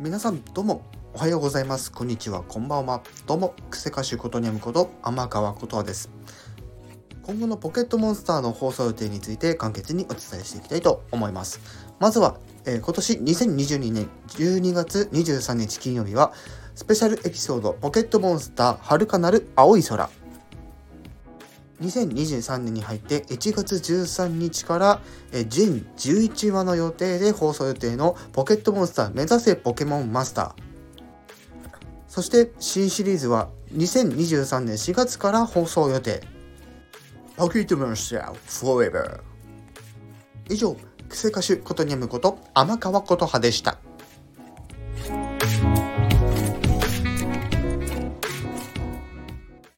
皆さんどうもおはようございます。こんにちは。こんばんは。どうもクセ歌手ことにゃむこと天川ことはです。今後のポケットモンスターの放送予定について簡潔にお伝えしていきたいと思います。まずは、えー、今年2022年12月23日金曜日はスペシャルエピソードポケットモンスター遥かなる青い空。2023年に入って1月13日から全11話の予定で放送予定のポケットモンスター目指せポケモンマスター。そして新シリーズは2023年4月から放送予定。ポケットモンスター Forever 以上クセ歌手ことにゃむこと天川琴葉でした